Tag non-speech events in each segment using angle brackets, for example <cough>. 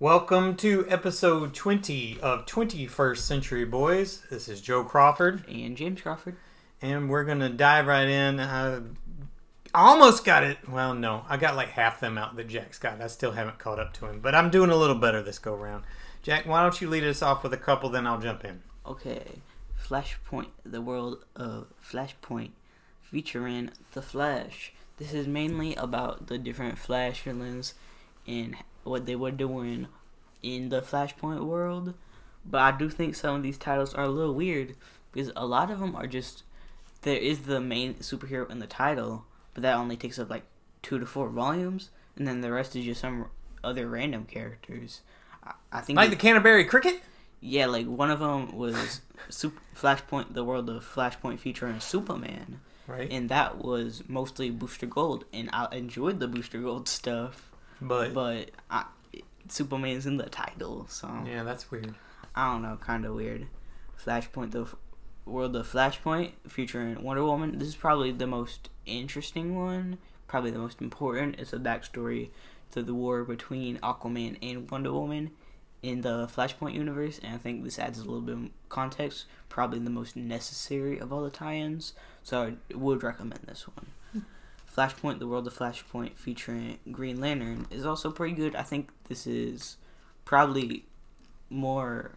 Welcome to episode 20 of 21st Century Boys. This is Joe Crawford, and James Crawford. and we're going to dive right in. I almost got it. Well, no, I got like half them out that Jack's got. I still haven't caught up to him, but I'm doing a little better this go round. Jack, why don't you lead us off with a couple, then I'll jump in. Okay, Flashpoint, the world of Flashpoint, featuring the Flash. This is mainly about the different Flash villains and what they were doing in the Flashpoint world. But I do think some of these titles are a little weird because a lot of them are just there is the main superhero in the title, but that only takes up like two to four volumes, and then the rest is just some other random characters. I, I think Like the Canterbury Cricket? yeah, like one of them was Super Flashpoint, the world of Flashpoint featuring Superman, Right. and that was mostly Booster Gold, and I enjoyed the Booster Gold stuff, But, but I, Superman's in the title, so yeah, that's weird. I don't know, kind of weird. Flashpoint, the f- world of Flashpoint featuring Wonder Woman. This is probably the most interesting one, probably the most important. It's a backstory to the war between Aquaman and Wonder Woman in the Flashpoint universe, and I think this adds a little bit of context. Probably the most necessary of all the tie-ins, so I would recommend this one. Flashpoint, the world of Flashpoint, featuring Green Lantern, is also pretty good. I think this is probably more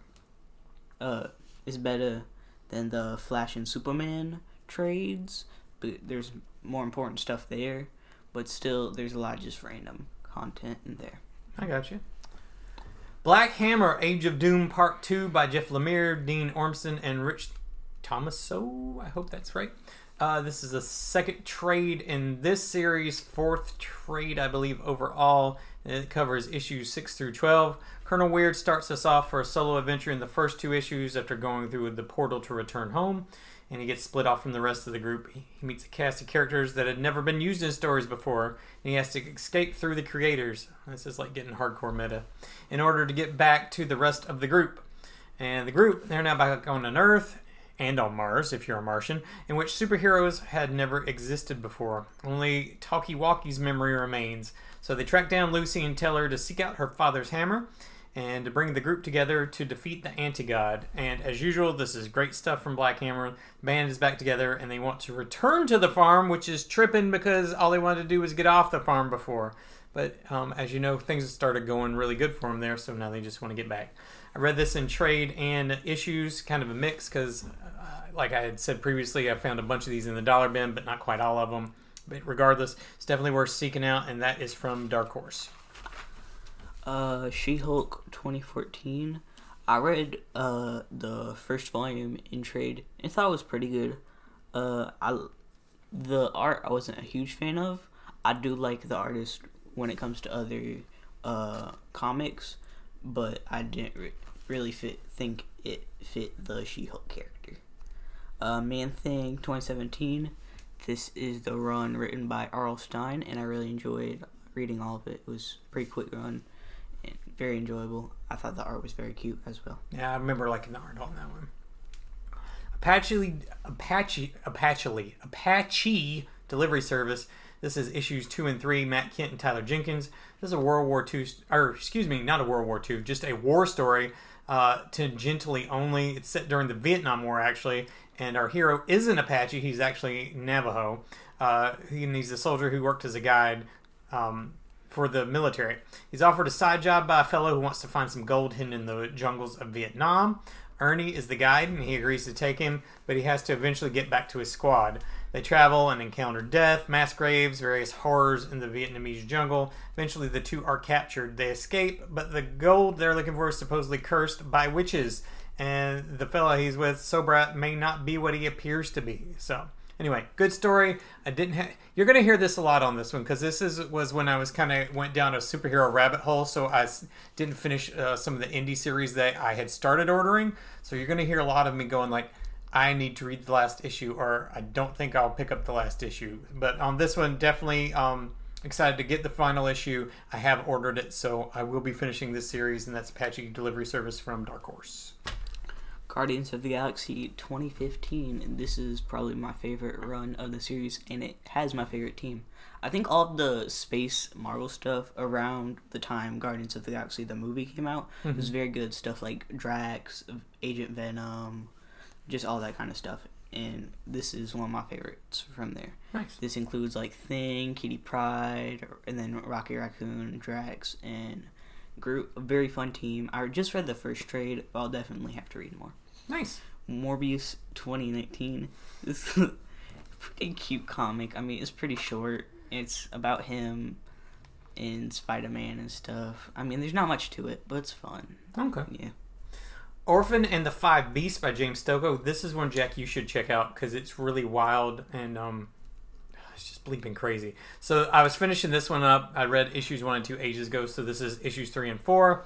uh is better than the Flash and Superman trades, but there's more important stuff there. But still, there's a lot of just random content in there. I got you. Black Hammer, Age of Doom Part 2 by Jeff Lemire, Dean Ormston, and Rich Tommaso. I hope that's right. Uh, this is the second trade in this series, fourth trade, I believe, overall. It covers issues 6 through 12. Colonel Weird starts us off for a solo adventure in the first two issues after going through the portal to return home, and he gets split off from the rest of the group. He meets a cast of characters that had never been used in stories before, and he has to escape through the creators. This is like getting hardcore meta in order to get back to the rest of the group. And the group, they're now back on Earth and on Mars, if you're a Martian, in which superheroes had never existed before. Only Talkie Walkie's memory remains. So they track down Lucy and tell her to seek out her father's hammer and to bring the group together to defeat the anti-god. And as usual, this is great stuff from Black Hammer. The band is back together and they want to return to the farm, which is tripping because all they wanted to do was get off the farm before. But um, as you know, things started going really good for them there, so now they just want to get back. I read this in trade and issues, kind of a mix, because, uh, like I had said previously, I found a bunch of these in the dollar bin, but not quite all of them. But regardless, it's definitely worth seeking out, and that is from Dark Horse. Uh, She-Hulk 2014. I read uh the first volume in trade and thought it was pretty good. Uh, I the art I wasn't a huge fan of. I do like the artist when it comes to other uh comics, but I didn't re- really fit think it fit the She-Hulk character. Uh, Man Thing 2017. This is the run written by R.L. Stine, and I really enjoyed reading all of it. It was a pretty quick run and very enjoyable. I thought the art was very cute as well. Yeah, I remember liking the art on that one. Apache, Apache, Apache, Apache Delivery Service. This is issues two and three. Matt Kindt and Tyler Jenkins. This is a World War II, or excuse me, not a World War II, just a war story, uh, tangentially only. It's set during the Vietnam War actually, and our hero isn't Apache. He's actually Navajo. Uh, and he's a soldier who worked as a guide. Um, for the military. He's offered a side job by a fellow who wants to find some gold hidden in the jungles of Vietnam. Ernie is the guide and he agrees to take him, but he has to eventually get back to his squad. They travel and encounter death, mass graves, various horrors in the Vietnamese jungle. Eventually, the two are captured. They escape, but the gold they're looking for is supposedly cursed by witches, and the fellow he's with, Sobrat, may not be what he appears to be. So, anyway, good story. I didn't. Ha- You're gonna hear this a lot on this one because this is was when I was kind of went down a superhero rabbit hole. So I s- didn't finish uh, some of the indie series that I had started ordering. So you're gonna hear a lot of me going like, I need to read the last issue, or I don't think I'll pick up the last issue. But on this one, definitely. Um, Excited to get the final issue. I have ordered it, so I will be finishing this series, and that's Apache Delivery Service from Dark Horse. Guardians of the Galaxy 2015. And this is probably my favorite run of the series, and it has my favorite team. I think all of the space Marvel stuff around the time Guardians of the Galaxy the movie came out Mm-hmm. was very good stuff like Drax, Agent Venom, just all that kind of stuff. And this is one of my favorites from there. Nice. This includes like Thing, Kitty Pryde, and then Rocky Raccoon, Drax, and Groot. A very fun team. I just read the first trade, but I'll definitely have to read more. Nice. Morbius 2019. <laughs> This is a pretty cute comic. I mean, it's pretty short. It's about him and Spider Man and stuff. I mean, there's not much to it, but it's fun. Okay. Yeah. Orphan and the Five Beasts by James Stokoe. This is one Jack you should check out because it's really wild and um, it's just bleeping crazy. So I was finishing this one up. I read issues one and two ages ago, so this is issues three and four.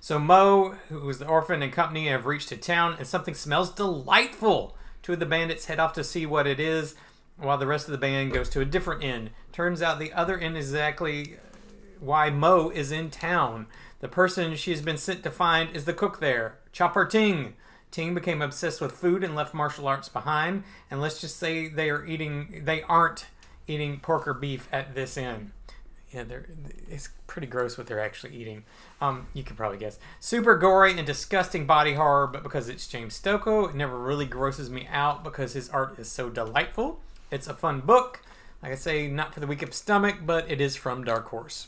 So Mo, who is the orphan and company, have reached a town and something smells delightful. Two of the bandits head off to see what it is, while the rest of the band goes to a different inn. Turns out the other inn is exactly why Mo is in town. The person she has been sent to find is the cook there, Chopper Ting. Ting became obsessed with food and left martial arts behind. And let's just say they are eating, they aren't eating pork or beef at this inn. Yeah, they're it's pretty gross what they're actually eating. Um, you can probably guess. Super gory and disgusting body horror, but because it's James Stokoe, it never really grosses me out because his art is so delightful. It's a fun book. Like I say, not for the weak of stomach, but it is from Dark Horse.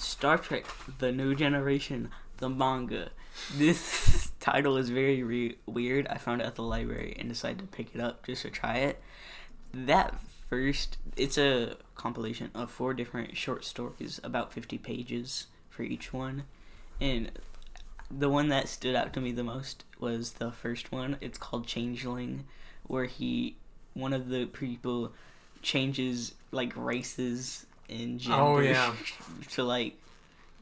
Star Trek: The New Generation, the manga. This <laughs> title is very re- weird. I found it at the library and decided to pick it up just to try it. That first, it's a compilation of four different short stories, about 50 pages for each one. And the one that stood out to me the most was the first one. It's called Changeling, where he, one of the people, changes like races and gender Oh, yeah. <laughs> to like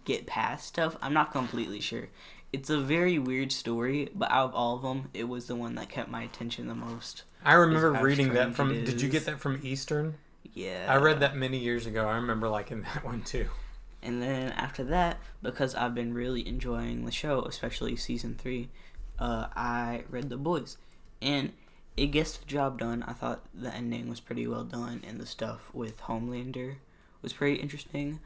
get past stuff. I'm not completely sure. It's a very weird story, but out of all of them, it was the one that kept my attention the most. I remember reading that from. Did you get that from Eastern? Yeah. I read that many years ago. I remember liking <laughs> that one too. And then after that, because I've been really enjoying the show, especially season three, uh, I read The Boys. And it gets the job done. I thought the ending was pretty well done, and the stuff with Homelander was pretty interesting.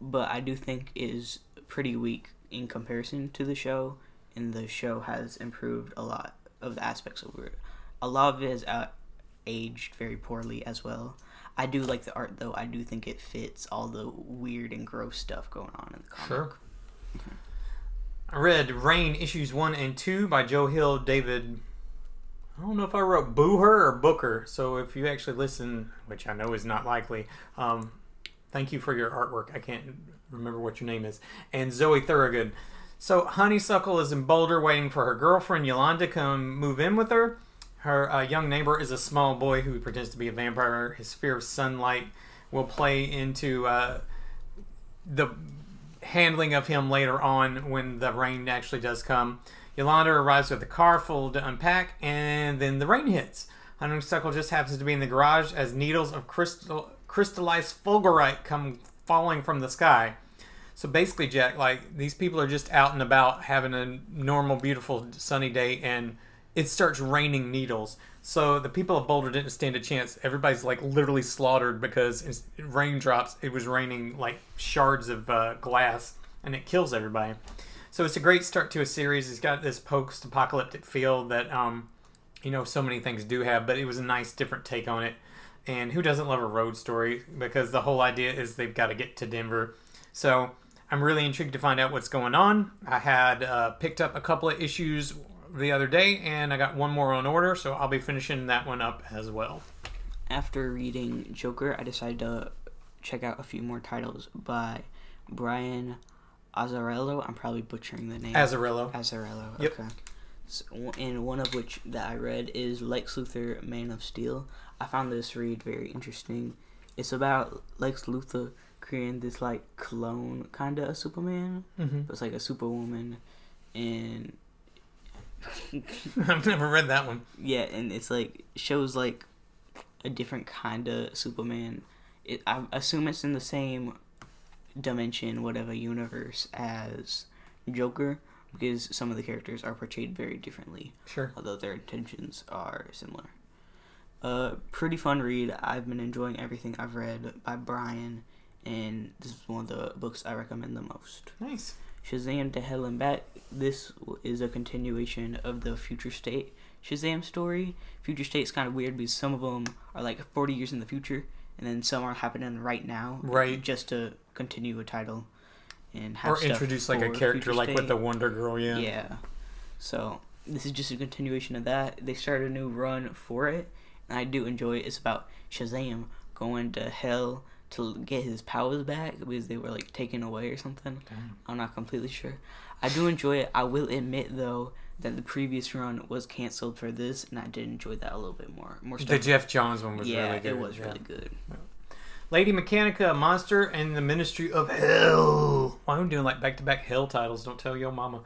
But I do think is pretty weak in comparison to the show, and the show has improved a lot of the aspects of it. A lot of it has uh, aged very poorly as well. I do like the art though. I do think it fits all the weird and gross stuff going on in the comic. Sure. I read Rain issues one and two by Joe Hill, David. I don't know if I wrote Booher or Booker. So if you actually listen, which I know is not likely, um, thank you for your artwork. I can't remember what your name is. And Zoe Thorogood. So Honeysuckle is in Boulder waiting for her girlfriend Yolanda to come move in with her. Her uh, young neighbor is a small boy who pretends to be a vampire. His fear of sunlight will play into uh, the handling of him later on when the rain actually does come. Yolanda arrives with a car full to unpack, and then the rain hits. Honeysuckle just happens to be in the garage as needles of crystal, crystallized fulgurite come falling from the sky. So basically, Jack, like these people are just out and about having a normal, beautiful, sunny day, and it starts raining needles. So the people of Boulder didn't stand a chance. Everybody's like literally slaughtered because raindrops. It was raining like shards of uh, glass, and it kills everybody. So it's a great start to a series. It's got this post-apocalyptic feel that um, you know so many things do have, but it was a nice, different take on it. And who doesn't love a road story? Because the whole idea is they've got to get to Denver. So I'm really intrigued to find out what's going on. I had uh, picked up a couple of issues the other day, and I got one more on order, so I'll be finishing that one up as well. After reading Joker, I decided to check out a few more titles by Brian Azzarello. I'm probably butchering the name. Azarillo. Azzarello. Yep. Okay. And one of which that I read is Lex Luthor, Man of Steel. I found this read very interesting. It's about Lex Luthor creating this like clone kind of a Superman, hmm but it's like a Superwoman, and <laughs> I've never read that one. yeah, and it's like shows like a different kind of Superman. It, I assume it's in the same dimension, whatever universe as Joker, because some of the characters are portrayed very differently, Sure. although their intentions are similar. Uh, pretty fun read. I've been enjoying everything I've read by Brian, and this is one of the books I recommend the most. Nice. Shazam to Hell and Back. This is a continuation of the Future State Shazam story. Future State's kind of weird because some of them are like 40 years in the future, and then some are happening right now. Right. Just to continue a title and have Or introduce like a character like with the Wonder Girl, yeah. Yeah. So this is just a continuation of that. They started a new run for it, and I do enjoy it. It's about Shazam going to hell to get his powers back because they were like taken away or something. Dang. I'm not completely sure. I do enjoy it. I will admit though that the previous run was canceled for this, and I did enjoy that a little bit more. More The. Geoff Johns one was yeah, really good. it was yeah. really good. Lady Mechanika, a monster, and the Ministry of Hell. Why am I doing like back to back Hell titles? Don't tell your mama.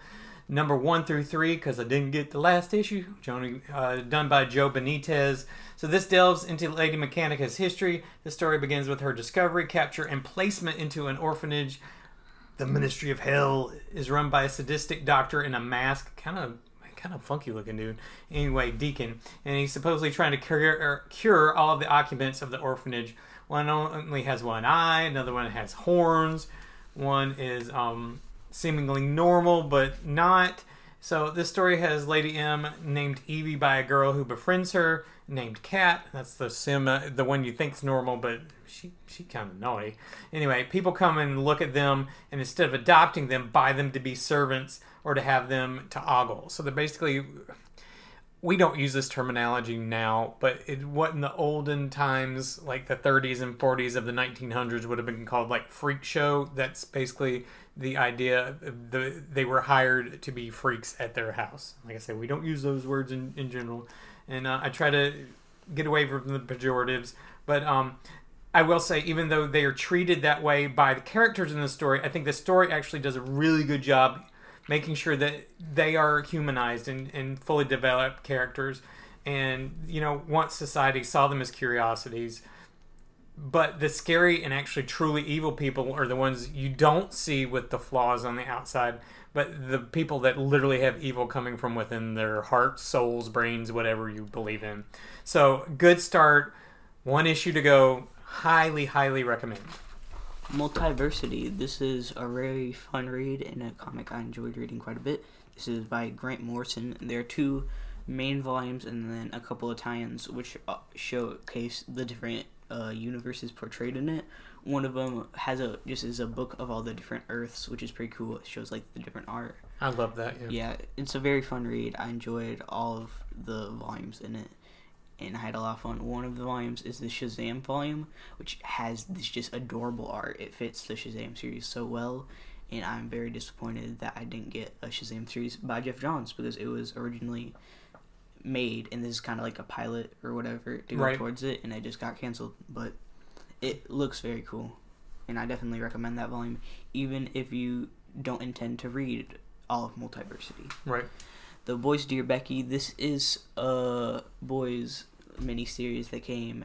Number one through three, because I didn't get the last issue. Joni, uh, done by Joe Benitez. So this delves into Lady Mechanika's history. The story begins with her discovery, capture, and placement into an orphanage. The Ministry of Hell is run by a sadistic doctor in a mask, kind of kind of funky looking dude. Anyway, Deacon, and he's supposedly trying to cure cure all of the occupants of the orphanage. One only has one eye, another one has horns, one is um, seemingly normal but not. So this story has Lady M named Evie by a girl who befriends her, named Cat. That's the sim, uh, the one you think's normal, but she she kind of naughty. Anyway, people come and look at them, and instead of adopting them, buy them to be servants or to have them to ogle. So they're basically we don't use this terminology now, but it what in the olden times, like the 30s and 40s of the 1900s, would have been called like freak show. That's basically the idea. The they were hired to be freaks at their house. Like I said, we don't use those words in, in general, and uh, I try to get away from the pejoratives. But um, I will say, even though they are treated that way by the characters in the story, I think the story actually does a really good job making sure that they are humanized and, and fully developed characters. And, you know, once society saw them as curiosities, but the scary and actually truly evil people are the ones you don't see with the flaws on the outside, but the people that literally have evil coming from within their hearts, souls, brains, whatever you believe in. So, good start. One issue to go. Highly, highly recommend. Multiversity. This is a very fun read and a comic I enjoyed reading quite a bit. This is by Grant Morrison. There are two main volumes and then a couple of tie-ins which uh, showcase the different uh, universes portrayed in it. One of them has a just is a book of all the different Earths, which is pretty cool. It shows like the different art. I love that. Yeah. Yeah, it's a very fun read. I enjoyed all of the volumes in it, and I had a lot of fun. One of the volumes is the Shazam volume, which has this just adorable art. It fits the Shazam series so well, and I'm very disappointed that I didn't get a Shazam series by Geoff Johns because it was originally made, and this is kind of like a pilot or whatever to go Right. towards it, and it just got canceled. But it looks very cool, and I definitely recommend that volume, even if you don't intend to read all of Multiversity. Right. The Boys Dear Becky. This is a boys miniseries that came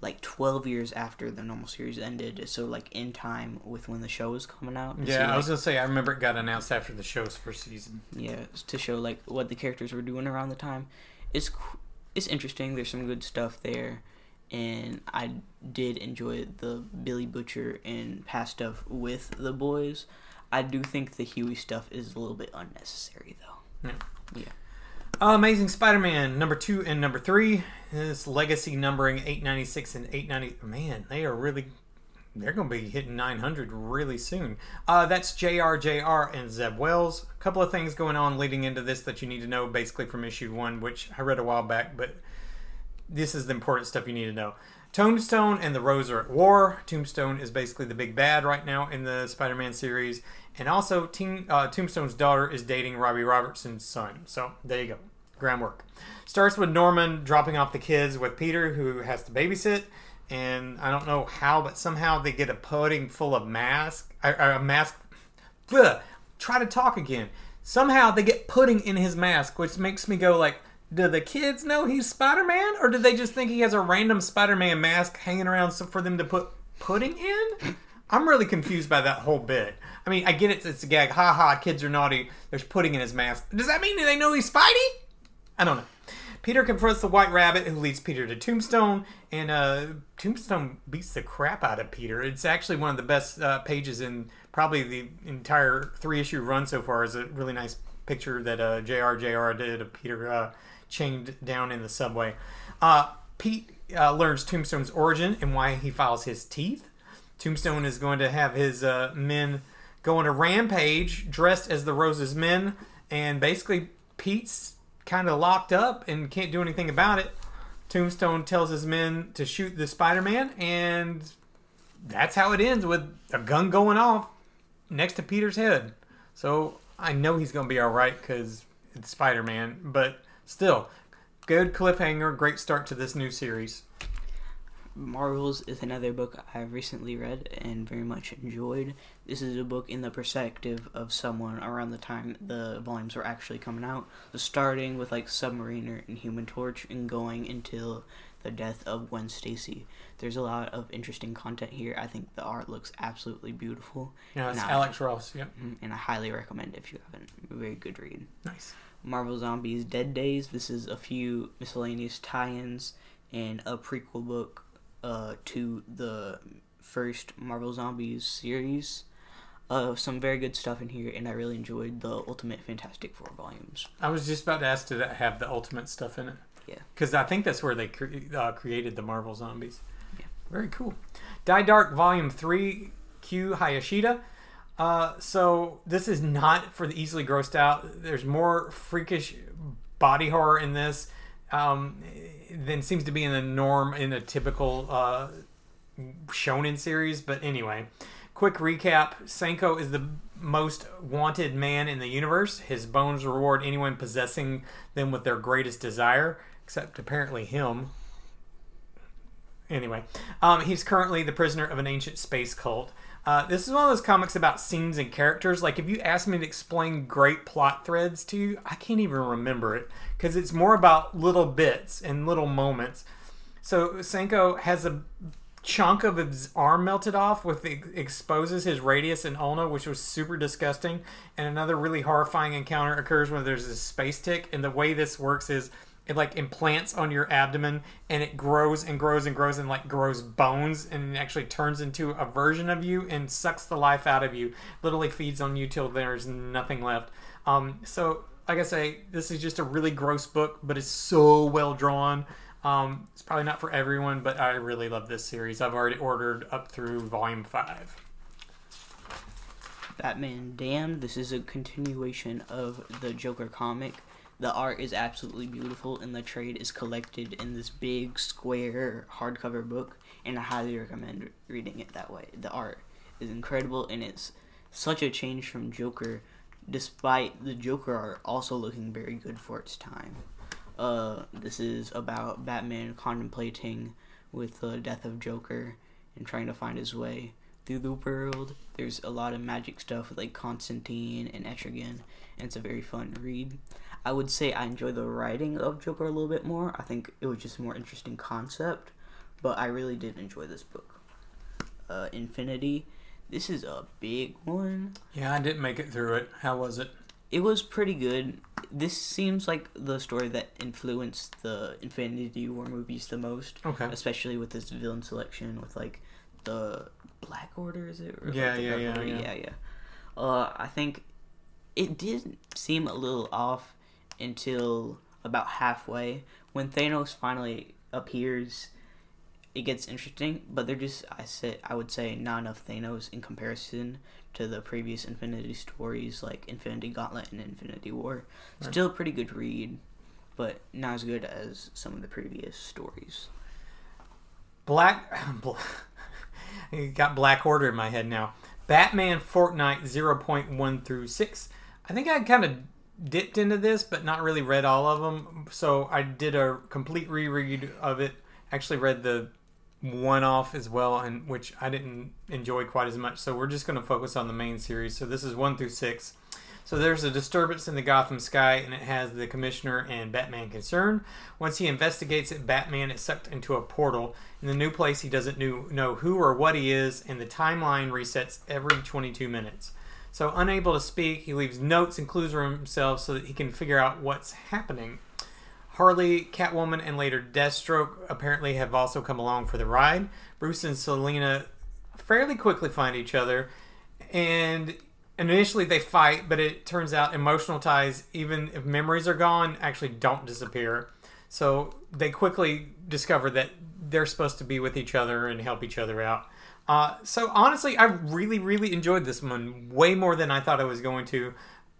like 12 years after the normal series ended, so like in time with when the show was coming out. Yeah, I was gonna say I remember it got announced after the show's first season. yeah, to show like what the characters were doing around the time. It's it's interesting. There's some good stuff there, and I did enjoy the Billy Butcher and past stuff with the boys. I do think the Huey stuff is a little bit unnecessary though. Uh, Amazing Spider-Man number two and number three. This legacy numbering 896 and 890. Man, they are really. They're going to be hitting 900 really soon. Uh, that's JRJR and Zeb Wells. A couple of things going on leading into this that you need to know, basically from issue one, which I read a while back, but this is the important stuff you need to know. Tombstone and the Rose are at war. Tombstone is basically the big bad right now in the Spider-Man series, and also uh, Tombstone's daughter is dating Robbie Robertson's son. So there you go, groundwork. Starts with Norman dropping off the kids with Peter, who has to babysit, and I don't know how, but somehow they get a pudding full of mask, a mask. Ugh, try to talk again. Somehow they get pudding in his mask, which makes me go like, do the kids know he's Spider Man, or do they just think he has a random Spider Man mask hanging around for them to put pudding in? I'm really confused by that whole bit. I mean, I get it. It's a gag. Ha ha. Kids are naughty. There's pudding in his mask. Does that mean they know he's Spidey? I don't know. Peter confronts the White Rabbit, who leads Peter to Tombstone, and uh, Tombstone beats the crap out of Peter. It's actually one of the best uh, pages in probably the entire three issue run so far. Is a really nice picture that uh, Jr. Did of Peter uh, chained down in the subway. Uh, Pete uh, learns Tombstone's origin and why he files his teeth. Tombstone is going to have his uh, men go on a rampage dressed as the Rose's men, and basically Pete's kind of locked up and can't do anything about it. Tombstone tells his men to shoot the Spider Man, and that's how it ends with a gun going off next to Peter's head. So I know he's going to be all right because it's Spider Man, but still, good cliffhanger, great start to this new series. Marvels is another book I've recently read and very much enjoyed. This is a book in the perspective of someone around the time the volumes were actually coming out. So starting with like Submariner and Human Torch and going until the death of Gwen Stacy. There's a lot of interesting content here. I think the art looks absolutely beautiful. Yeah, it's I- Alex Ross. Yep. Mhm, And I highly recommend if you haven't. Very good read. Nice. Marvel Zombies Dead Days. This is a few miscellaneous tie ins and a prequel book uh, to the first Marvel Zombies series. Uh, some very good stuff in here, and I really enjoyed the Ultimate Fantastic Four volumes. I was just about to ask, did it have the ultimate stuff in it? Yeah. Because I think that's where they cre- uh, created the Marvel Zombies. Yeah. Very cool. Dai Dark Volume 3, Q Hayashida. Uh, so this is not for the easily grossed out. There's more freakish body horror in this um, than seems to be in the norm in a typical uh, shonen series. But anyway, quick recap: Senko is the most wanted man in the universe. His bones reward anyone possessing them with their greatest desire, except apparently him. Anyway, um, he's currently the prisoner of an ancient space cult. Uh, this is one of those comics about scenes and characters. Like, if you ask me to explain great plot threads to you, I can't even remember it because it's more about little bits and little moments. So Senko has a chunk of his arm melted off, with exposes his radius and ulna, which was super disgusting. And another really horrifying encounter occurs when there's a space tick. And the way this works is it like implants on your abdomen and it grows and grows and grows and like grows bones and actually turns into a version of you and sucks the life out of you. Literally feeds on you till there's nothing left. Um, so like i say this is just a really gross book but it's so well drawn. Um, it's probably not for everyone but i really love this series. I've already ordered up through volume 5 Batman Damned. This is a continuation of the Joker comic. The art is absolutely beautiful, and the trade is collected in this big square hardcover book, and I highly recommend reading it that way. The art is incredible, and it's such a change from Joker, despite the Joker art also looking very good for its time. Uh, this is about Batman contemplating with the death of Joker and trying to find his way through the world. There's a lot of magic stuff with like Constantine and Etrigan, and it's a very fun read. I would say I enjoy the writing of Joker a little bit more. I think it was just a more interesting concept, but I really did enjoy this book. Uh, Infinity. This is a big one. yeah i didn't make it through it how was it It was pretty good. This seems like the story that influenced the Infinity War movies the most, okay especially with this villain selection with like the Black Order. Is it? Or, like, Yeah, the yeah, yeah, yeah. yeah, yeah. Uh, I think it did seem a little off until about halfway when Thanos finally appears. It gets interesting, but they're just I said I would say not enough Thanos in comparison to the previous Infinity stories like Infinity Gauntlet and Infinity War. Right. Still a pretty good read, but not as good as some of the previous stories. Black. <laughs> <laughs> I got Black Order in my head now. Batman Fortnite 0.1 through 6. I think I kind of dipped into this, but not really read all of them. So I did a complete reread of it. Actually, read the one off as well, and which I didn't enjoy quite as much. So we're just going to focus on the main series. So this is 1 through 6. So there's a disturbance in the Gotham sky, and it has the Commissioner and Batman concerned. Once he investigates it, Batman is sucked into a portal. In the new place, he doesn't know who or what he is, and the timeline resets every 22 minutes. So, unable to speak, he leaves notes and clues for himself so that he can figure out what's happening. Harley, Catwoman, and later Deathstroke apparently have also come along for the ride. Bruce and Selina fairly quickly find each other, and initially they fight, but it turns out emotional ties, even if memories are gone, actually don't disappear. So they quickly discover that they're supposed to be with each other and help each other out. Uh, so honestly, I really, really enjoyed this one way more than I thought I was going to.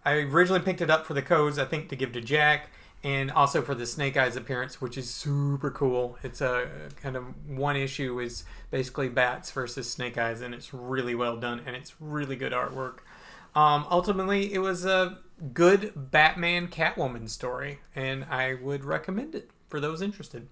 I originally picked it up for the codes, I think, to give to Jack, and also for the Snake Eyes appearance, which is super cool. It's a kind of one issue is basically bats versus Snake Eyes, and it's really well done, and it's really good artwork. Um, ultimately, it was a good Batman Catwoman story, and I would recommend it for those interested.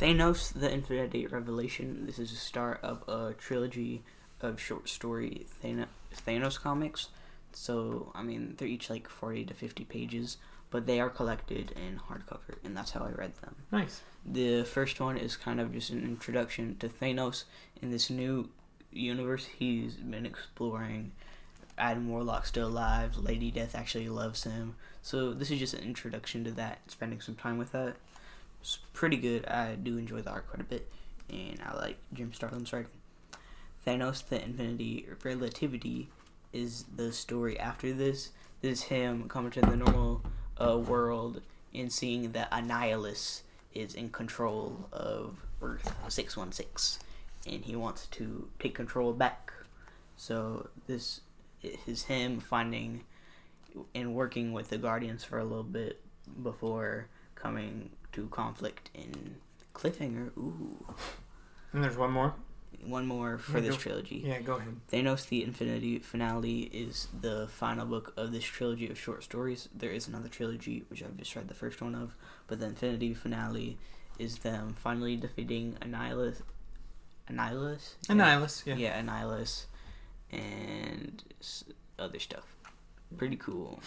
Thanos: The Infinity Revelation. This is the start of a trilogy of short story Thanos comics. So, I mean, they're each like 40 to 50 pages, but they are collected in hardcover, and that's how I read them. Nice. The first one is kind of just an introduction to Thanos in this new universe he's been exploring. Adam Warlock still alive. Lady Death actually loves him. So this is just an introduction to that. Spending some time with that. It's pretty good. I do enjoy the art quite a bit, and I like Jim Starlin's writing. Thanos: The Infinity Relativity is the story after this. This is him coming to the normal uh, world and seeing that Annihilus is in control of Earth 616 and he wants to take control back. So this is him finding and working with the Guardians for a little bit before coming to conflict in Cliffhanger. Ooh. And there's one more. One more for Yeah, this go- trilogy. Yeah, go ahead. Thanos the Infinity Finale is the final book of this trilogy of short stories. There is another trilogy, which I've just read the first one of, but the Infinity Finale is them finally defeating Annihilus. Annihilus? Annihilus. Yeah. Yeah, Annihilus. And other stuff. Pretty cool.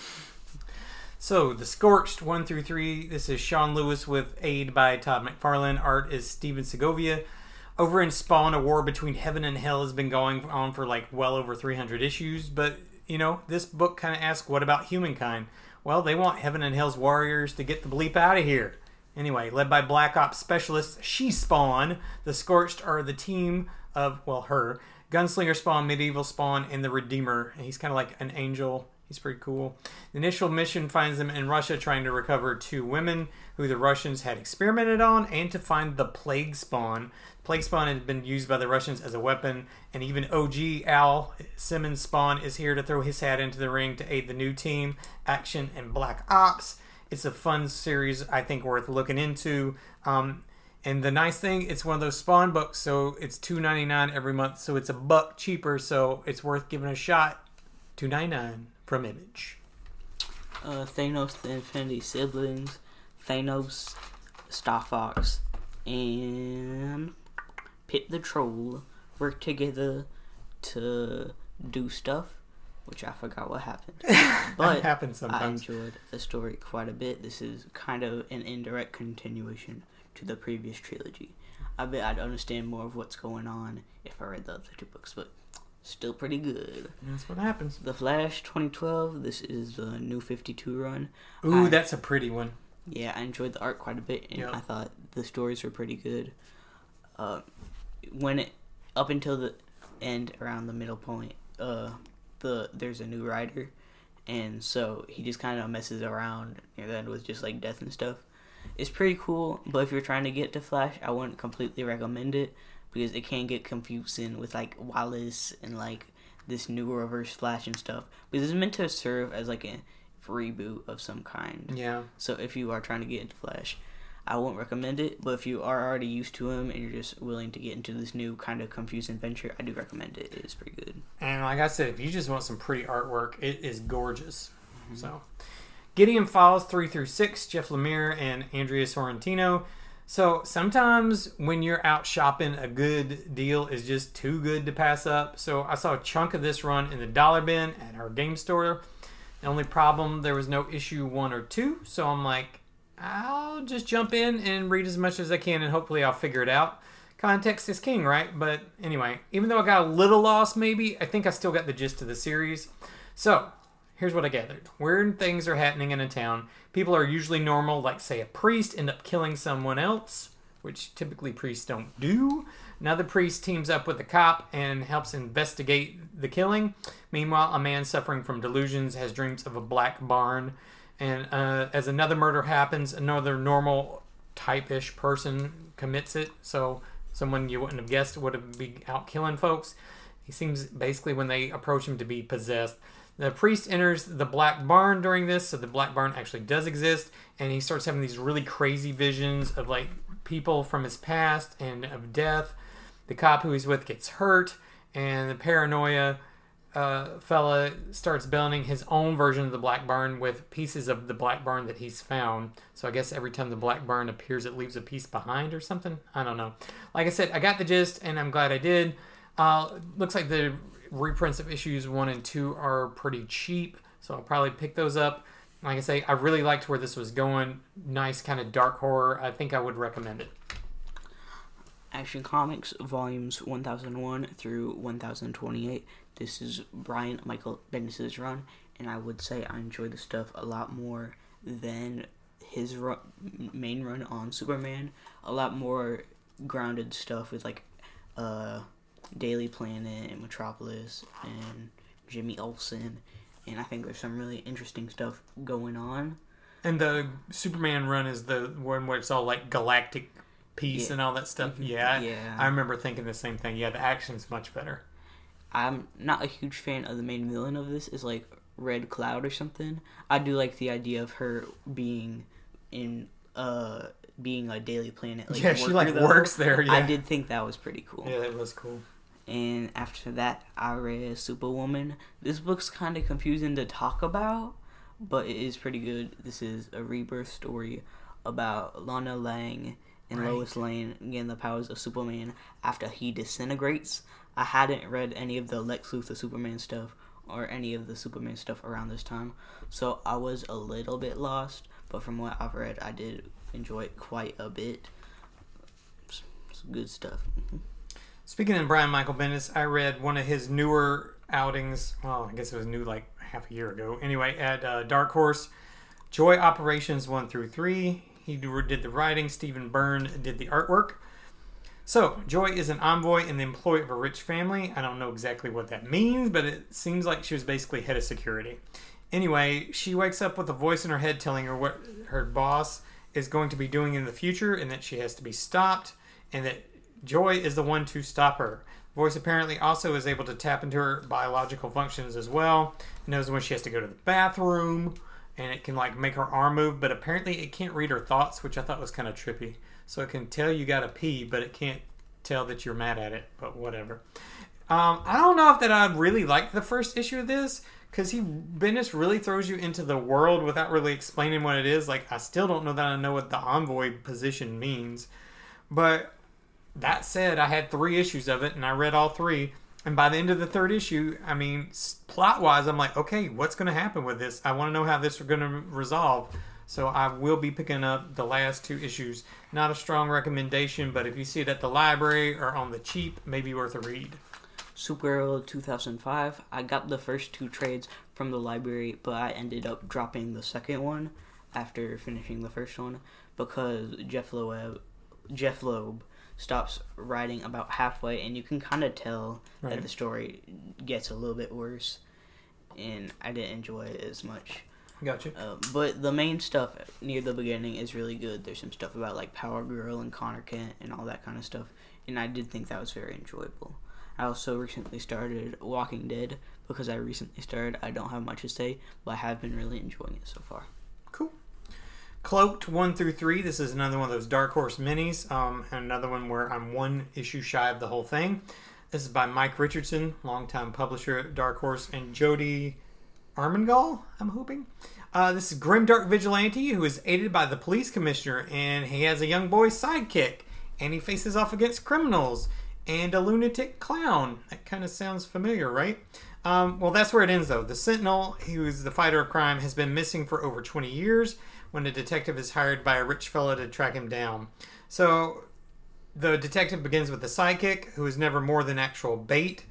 So, The Scorched 1 through 3. This is Sean Lewis with aid by Todd McFarlane. Art is Stephen Segovia. Over in Spawn, a war between heaven and hell has been going on for like well over 300 issues. But, you know, this book kind of asks, what about humankind? Well, they want heaven and hell's warriors to get the bleep out of here. Anyway, led by Black Ops specialist She Spawn, the Scorched are the team of, well, her, Gunslinger Spawn, Medieval Spawn, and the Redeemer. And he's kind of like an angel. He's pretty cool. The initial mission finds them in Russia trying to recover two women who the Russians had experimented on and to find the Plague Spawn. Plague Spawn had been used by the Russians as a weapon, and even OG Al Simmons Spawn is here to throw his hat into the ring to aid the new team, Action and Black Ops. It's a fun series, I think, worth looking into. Um, and the nice thing, it's one of those Spawn books, so it's two ninety nine every month, so it's a buck cheaper, so it's worth giving a shot. Two ninety nine from Image. Uh, Thanos the Infinity Siblings, Thanos, Star Fox, and Pip the Troll work together to do stuff, which I forgot what happened. <laughs> But happens I enjoyed the story quite a bit. This is kind of an indirect continuation to the previous trilogy. I bet I'd understand more of what's going on if I read the other two books, but still pretty good. That's what happens. The Flash 2012, this is the new 52 run. Ooh, I- that's a pretty one. Yeah, I enjoyed the art quite a bit, and Yeah. I thought the stories were pretty good. Uh, when it up until the end, around the middle point, uh, the there's a new writer, and so he just kind of messes around near the end with just like death and stuff. It's pretty cool, but if you're trying to get to Flash, I wouldn't completely recommend it because it can get confusing with like Wallace and like this new Reverse Flash and stuff. Because it's meant to serve as like a reboot of some kind. Yeah. So if you are trying to get into Flash, I won't recommend it. But if you are already used to him and you're just willing to get into this new kind of confusing venture, I do recommend it. It is pretty good. And like I said, if you just want some pretty artwork, it is gorgeous. Mm-hmm. So, Gideon Falls 3 through 6, Jeff Lemire and Andrea Sorrentino. So, sometimes when you're out shopping, a good deal is just too good to pass up. So, I saw a chunk of this run in the dollar bin at our game store. The only problem, there was no issue one or two, so I'm like, I'll just jump in and read as much as I can, and hopefully I'll figure it out. Context is king, right? But anyway, even though I got a little lost, maybe, I think I still got the gist of the series. So, here's what I gathered. Weird things are happening in a town. People are usually normal, like, say, a priest end up killing someone else, which typically priests don't do. Another priest teams up with a cop and helps investigate the killing. Meanwhile, a man suffering from delusions has dreams of a black barn. And uh, as another murder happens, another normal type ish person commits it. So, someone you wouldn't have guessed would have be out killing folks. He seems basically when they approach him to be possessed. The priest enters the black barn during this, so the black barn actually does exist, and he starts having these really crazy visions of like people from his past and of death. The cop who he's with gets hurt, and the paranoia uh, fella starts building his own version of the black barn with pieces of the black barn that he's found. So I guess every time the black barn appears, it leaves a piece behind or something. I don't know. Like I said, I got the gist, and I'm glad I did. Uh, looks like the reprints of issues one and two are pretty cheap, so I'll probably pick those up. Like I say, I really liked where this was going. Nice kind of dark horror. I think I would recommend it. Action Comics volumes 1001 through 1028. This is Brian Michael Bendis' run, and I would say I enjoy the stuff a lot more than his main run on Superman. A lot more grounded stuff with like uh, Daily Planet and Metropolis and Jimmy Olsen, and I think there's some really interesting stuff going on. And the Superman run is the one where it's all like galactic peace Yeah. and all that stuff. Yeah, Yeah. I remember thinking the same thing. Yeah, the action's much better. I'm not a huge fan of the main villain of this. Is like Red Cloud or something. I do like the idea of her being in uh being a Daily Planet. Like, yeah, she like though. works there. Yeah, I did think that was pretty cool. Yeah, that was cool. And after that, I read Superwoman. This book's kind of confusing to talk about, but it is pretty good. This is a rebirth story about Lana Lang and Right. Lois Lane getting the powers of Superman after he disintegrates. I hadn't read any of the Lex Luthor Superman stuff or any of the Superman stuff around this time, so I was a little bit lost. But from what I've read, I did enjoy it quite a bit. It's good stuff. Mm-hmm. Speaking of Brian Michael Bendis, I read one of his newer outings. Well, I guess it was new like half a year ago. Anyway, at uh, Dark Horse, Joy Operations 1 through 3. He did the writing, Stephen Byrne did the artwork. So, Joy is an envoy and the employee of a rich family. I don't know exactly what that means, but it seems like she was basically head of security. Anyway, she wakes up with a voice in her head telling her what her boss is going to be doing in the future and that she has to be stopped and that Joy is the one to stop her. Voice apparently also is able to tap into her biological functions as well. It knows when she has to go to the bathroom and it can like make her arm move, but apparently it can't read her thoughts, which I thought was kind of trippy. So it can tell you got to pee, but it can't tell that you're mad at it, but whatever. Um, I don't know if that I really like the first issue of this because he Bendis really throws you into the world without really explaining what it is. Like I still don't know that I know what the envoy position means, but that said, I had three issues of it and I read all three. And by the end of the third issue, I mean, plot wise, I'm like, okay, what's going to happen with this? I want to know how this is going to resolve. So I will be picking up the last two issues. Not a strong recommendation, but if you see it at the library or on the cheap, maybe worth a read. Superhero 2005. I got the first two trades from the library, but I ended up dropping the second one after finishing the first one because Jeph Loeb, Jeph Loeb stops writing about halfway, and you can kind of tell Right. that the story gets a little bit worse, and I didn't enjoy it as much. Gotcha. Uh, but the main stuff near the beginning is really good. There's some stuff about like Power Girl and Conner Kent and all that kind of stuff, and I did think that was very enjoyable. I also recently started Walking Dead because I recently started. I don't have much to say, but I have been really enjoying it so far. Cloaked one through three. This is another one of those Dark Horse minis. Um, and another one where I'm one issue shy of the whole thing. This is by Mike Richardson, longtime publisher at Dark Horse, and Jody Armengol. I'm hoping. Uh, this is grim dark vigilante who is aided by the police commissioner, and he has a young boy sidekick, and he faces off against criminals. and a lunatic clown. That kind of sounds familiar, right? Um, well, that's where it ends, though. The Sentinel, who is the fighter of crime, has been missing for over 20 years when a detective is hired by a rich fellow to track him down. So the detective begins with the sidekick, who is never more than actual bait.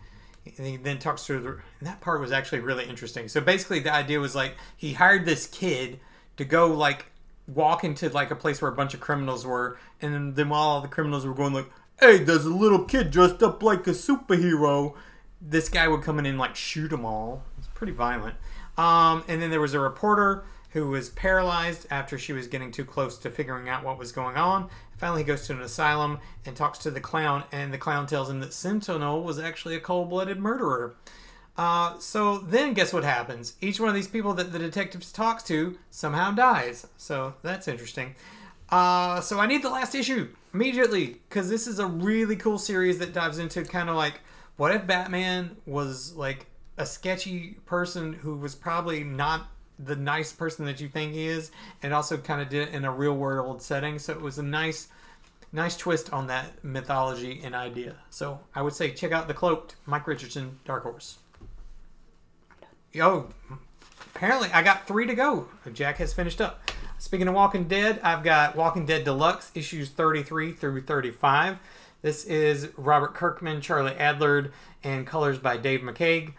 And he then talks through the. That part was actually really interesting. So basically, the idea was like he hired this kid to go like walk into like a place where a bunch of criminals were, and then while all the criminals were going like, "Hey, there's a little kid dressed up like a superhero," this guy would come in and like shoot them all. It's pretty violent. Um, and then there was a reporter who was paralyzed after she was getting too close to figuring out what was going on. Finally, he goes to an asylum and talks to the clown, and the clown tells him that Sentinel was actually a cold blooded murderer. Uh, so then, guess what happens? Each one of these people that the detectives talks to somehow dies. So that's interesting. Uh, so I need the last issue immediately because this is a really cool series that dives into kind of like what if Batman was like a sketchy person who was probably not the nice person that you think he is, and also kind of did it in a real world setting. So it was a nice, nice twist on that mythology and idea. So I would say check out the Cloaked, Mike Richardson, Dark Horse. Yo, apparently I got three to go. Jack has finished up. Speaking of Walking Dead, I've got Walking Dead Deluxe issues 33 through 35. This is Robert Kirkman, Charlie Adlard, and colors by Dave McCaig.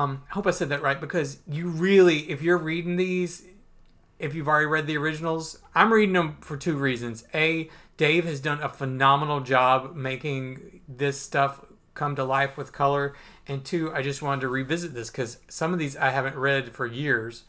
Um, I hope I said that right because you really, if you're reading these, if you've already read the originals, I'm reading them for two reasons. A, Dave has done a phenomenal job making this stuff come to life with color, and two, I just wanted to revisit this because some of these I haven't read for years.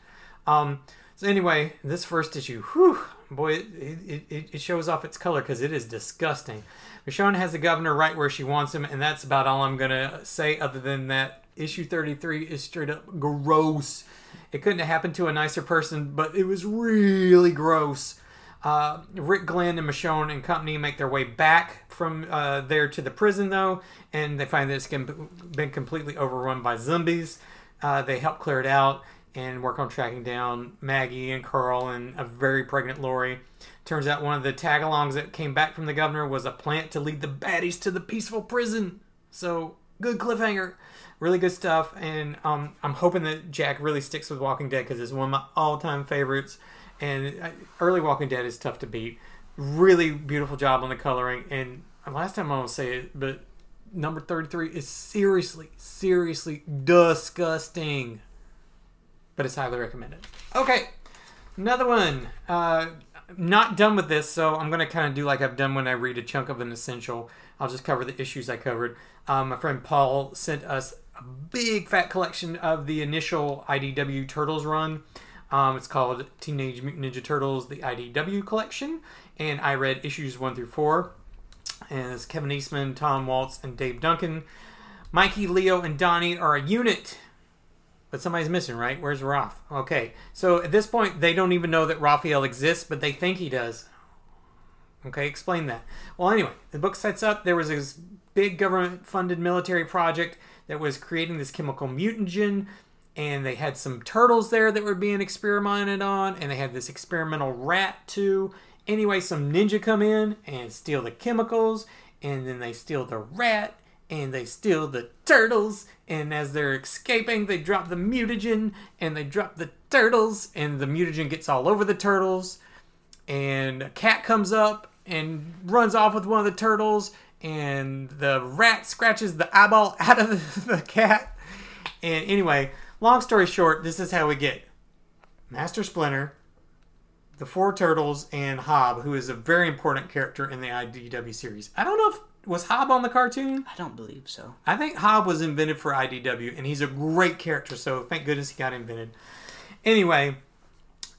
Um, so anyway, this first issue, whew, boy, it, it, it, shows off its color because it is disgusting. Michonne has the governor right where she wants him, and that's about all I'm gonna say. Other than that, issue 33 is straight up gross. It couldn't have happened to a nicer person, but it was really gross. Uh, Rick Glenn and Michonne and company make their way back from uh, there to the prison, though, and they find that it's been completely overrun by zombies. Uh, they help clear it out and work on tracking down Maggie and Carl and a very pregnant Lori. Turns out one of the tagalongs that came back from the governor was a plant to lead the baddies to the peaceful prison. So, good cliffhanger. Really good stuff. And um, I'm hoping that Jack really sticks with Walking Dead because it's one of my all time favorites. And early Walking Dead is tough to beat. Really beautiful job on the coloring. And last time I will say it, but number 33 is seriously, seriously disgusting but it's highly recommended. Okay, another one. Uh, not done with this, so I'm going to kind of do like I've done when I read a chunk of an essential. I'll just cover the issues I covered. Um, my friend Paul sent us big fat collection of the initial IDW Turtles run. Um, it's called Teenage Mutant Ninja Turtles, the IDW collection, and I read issues one through four. And it's Kevin Eastman, Tom Waltz, and Dave Duncan. Mikey, Leo, and Donnie are a unit but somebody's missing, right? Where's Raph? Okay, so at this point, they don't even know that Raphael exists, but they think he does. Okay, explain that. Well, anyway, the book sets up there was this big government funded military project that was creating this chemical mutagen, and they had some turtles there that were being experimented on, and they had this experimental rat too. Anyway, some ninja come in and steal the chemicals, and then they steal the rat, and they steal the turtles. And as they're escaping, they drop the mutagen and they drop the turtles, and the mutagen gets all over the turtles. And a cat comes up and runs off with one of the turtles, and the rat scratches the eyeball <laughs> out of the cat. And anyway, long story short, this is how we get Master Splinter, the four turtles, and Hob, who is a very important character in the IDW series. I don't know if was Hob on the cartoon? I don't believe so. I think Hob was invented for IDW, and he's a great character. So thank goodness he got invented. Anyway,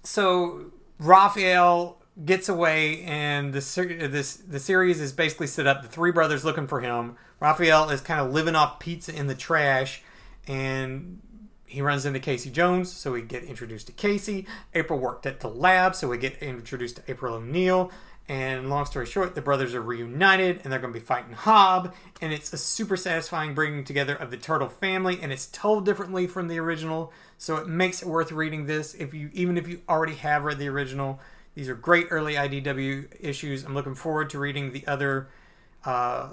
so Raphael gets away, and the this the series is basically set up. The three brothers looking for him. Raphael is kind of living off pizza in the trash, and he runs into Casey Jones, so we get introduced to Casey. April worked at the lab, so we get introduced to April O'Neil. And long story short, the brothers are reunited and they're going to be fighting Hob. And it's a super satisfying bringing together of the turtle family, and it's told differently from the original. So it makes it worth reading this if you even if you already have read the original. These are great early IDW issues. I'm looking forward to reading the other uh,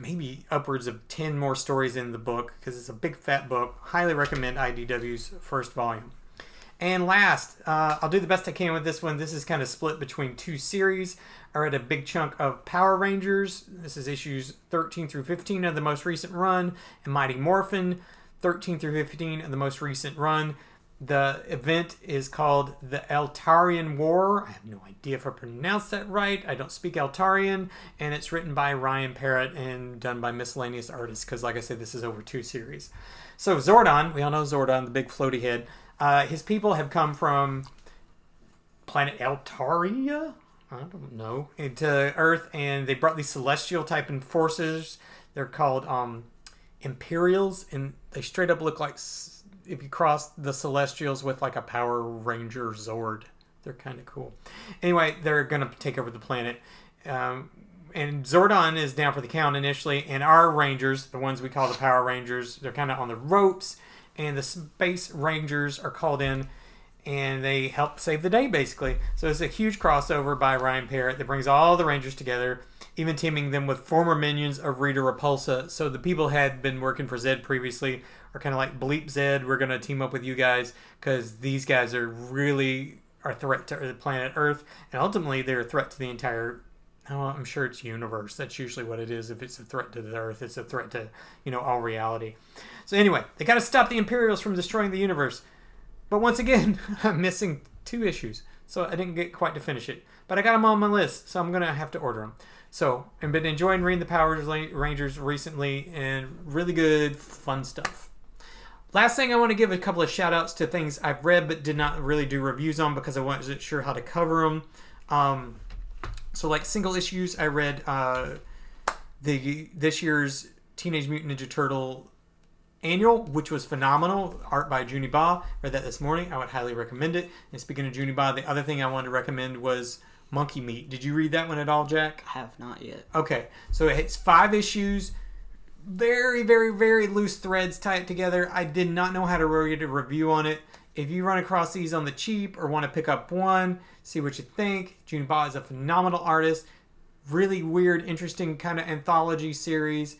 maybe upwards of 10 more stories in the book because it's a big fat book. Highly recommend IDW's first volume. And last, uh, I'll do the best I can with this one. This is kind of split between two series. I read a big chunk of Power Rangers. This is issues 13 through 15 of the most recent run, and Mighty Morphin, 13 through 15 of the most recent run. The event is called the Eltarian War. I have no idea if I pronounced that right. I don't speak Altarian, and it's written by Ryan Parrott and done by miscellaneous artists. Because, like I said, this is over two series. So Zordon, we all know Zordon, the big floaty head. Uh, his people have come from planet Altaria. I don't know into Earth, and they brought these celestial type forces. They're called um, Imperials, and they straight up look like if you cross the Celestials with like a Power Ranger Zord. They're kind of cool. Anyway, they're gonna take over the planet. Um, and Zordon is down for the count initially, and our Rangers, the ones we call the Power Rangers, they're kind of on the ropes, and the Space Rangers are called in and they help save the day basically. So it's a huge crossover by Ryan Parrott that brings all the Rangers together, even teaming them with former minions of Rita Repulsa. So the people had been working for Zedd previously are kind of like bleep Zedd. We're gonna team up with you guys because these guys are really a threat to the planet Earth, and ultimately they're a threat to the entire. Oh, I'm sure it's universe. That's usually what it is. If it's a threat to the Earth, it's a threat to you know all reality. So anyway, they got to stop the Imperials from destroying the universe. But once again, <laughs> I'm missing two issues, so I didn't get quite to finish it. But I got them on my list, so I'm gonna have to order them. So I've been enjoying reading the Power Rangers recently, and really good, fun stuff. Last thing, I want to give a couple of shout outs to things I've read but did not really do reviews on because I wasn't sure how to cover them. Um, so, like single issues, I read uh, the this year's Teenage Mutant Ninja Turtle annual, which was phenomenal. Art by Juni Ba. Read that this morning. I would highly recommend it. And speaking of Juni Ba, the other thing I wanted to recommend was Monkey Meat. Did you read that one at all, Jack? I have not yet. Okay, so it's five issues. Very, very, very loose threads tied together. I did not know how to read a review on it. If you run across these on the cheap or want to pick up one, see what you think. Juni Ba is a phenomenal artist. Really weird, interesting kind of anthology series.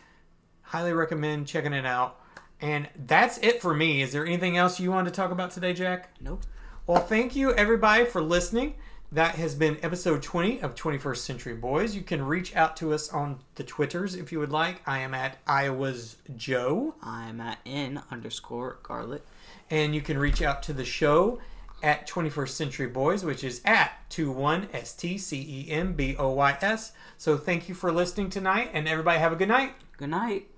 Highly recommend checking it out. And that's it for me. Is there anything else you want to talk about today, Jack? Nope. Well, thank you everybody for listening. That has been episode 20 of 21st Century Boys. You can reach out to us on the Twitters if you would like. I am at Iowa's Joe. I'm at N underscore Garlet. And you can reach out to the show at 21st Century Boys, which is at 21STCEMBOYS. So thank you for listening tonight, and everybody have a good night. Good night.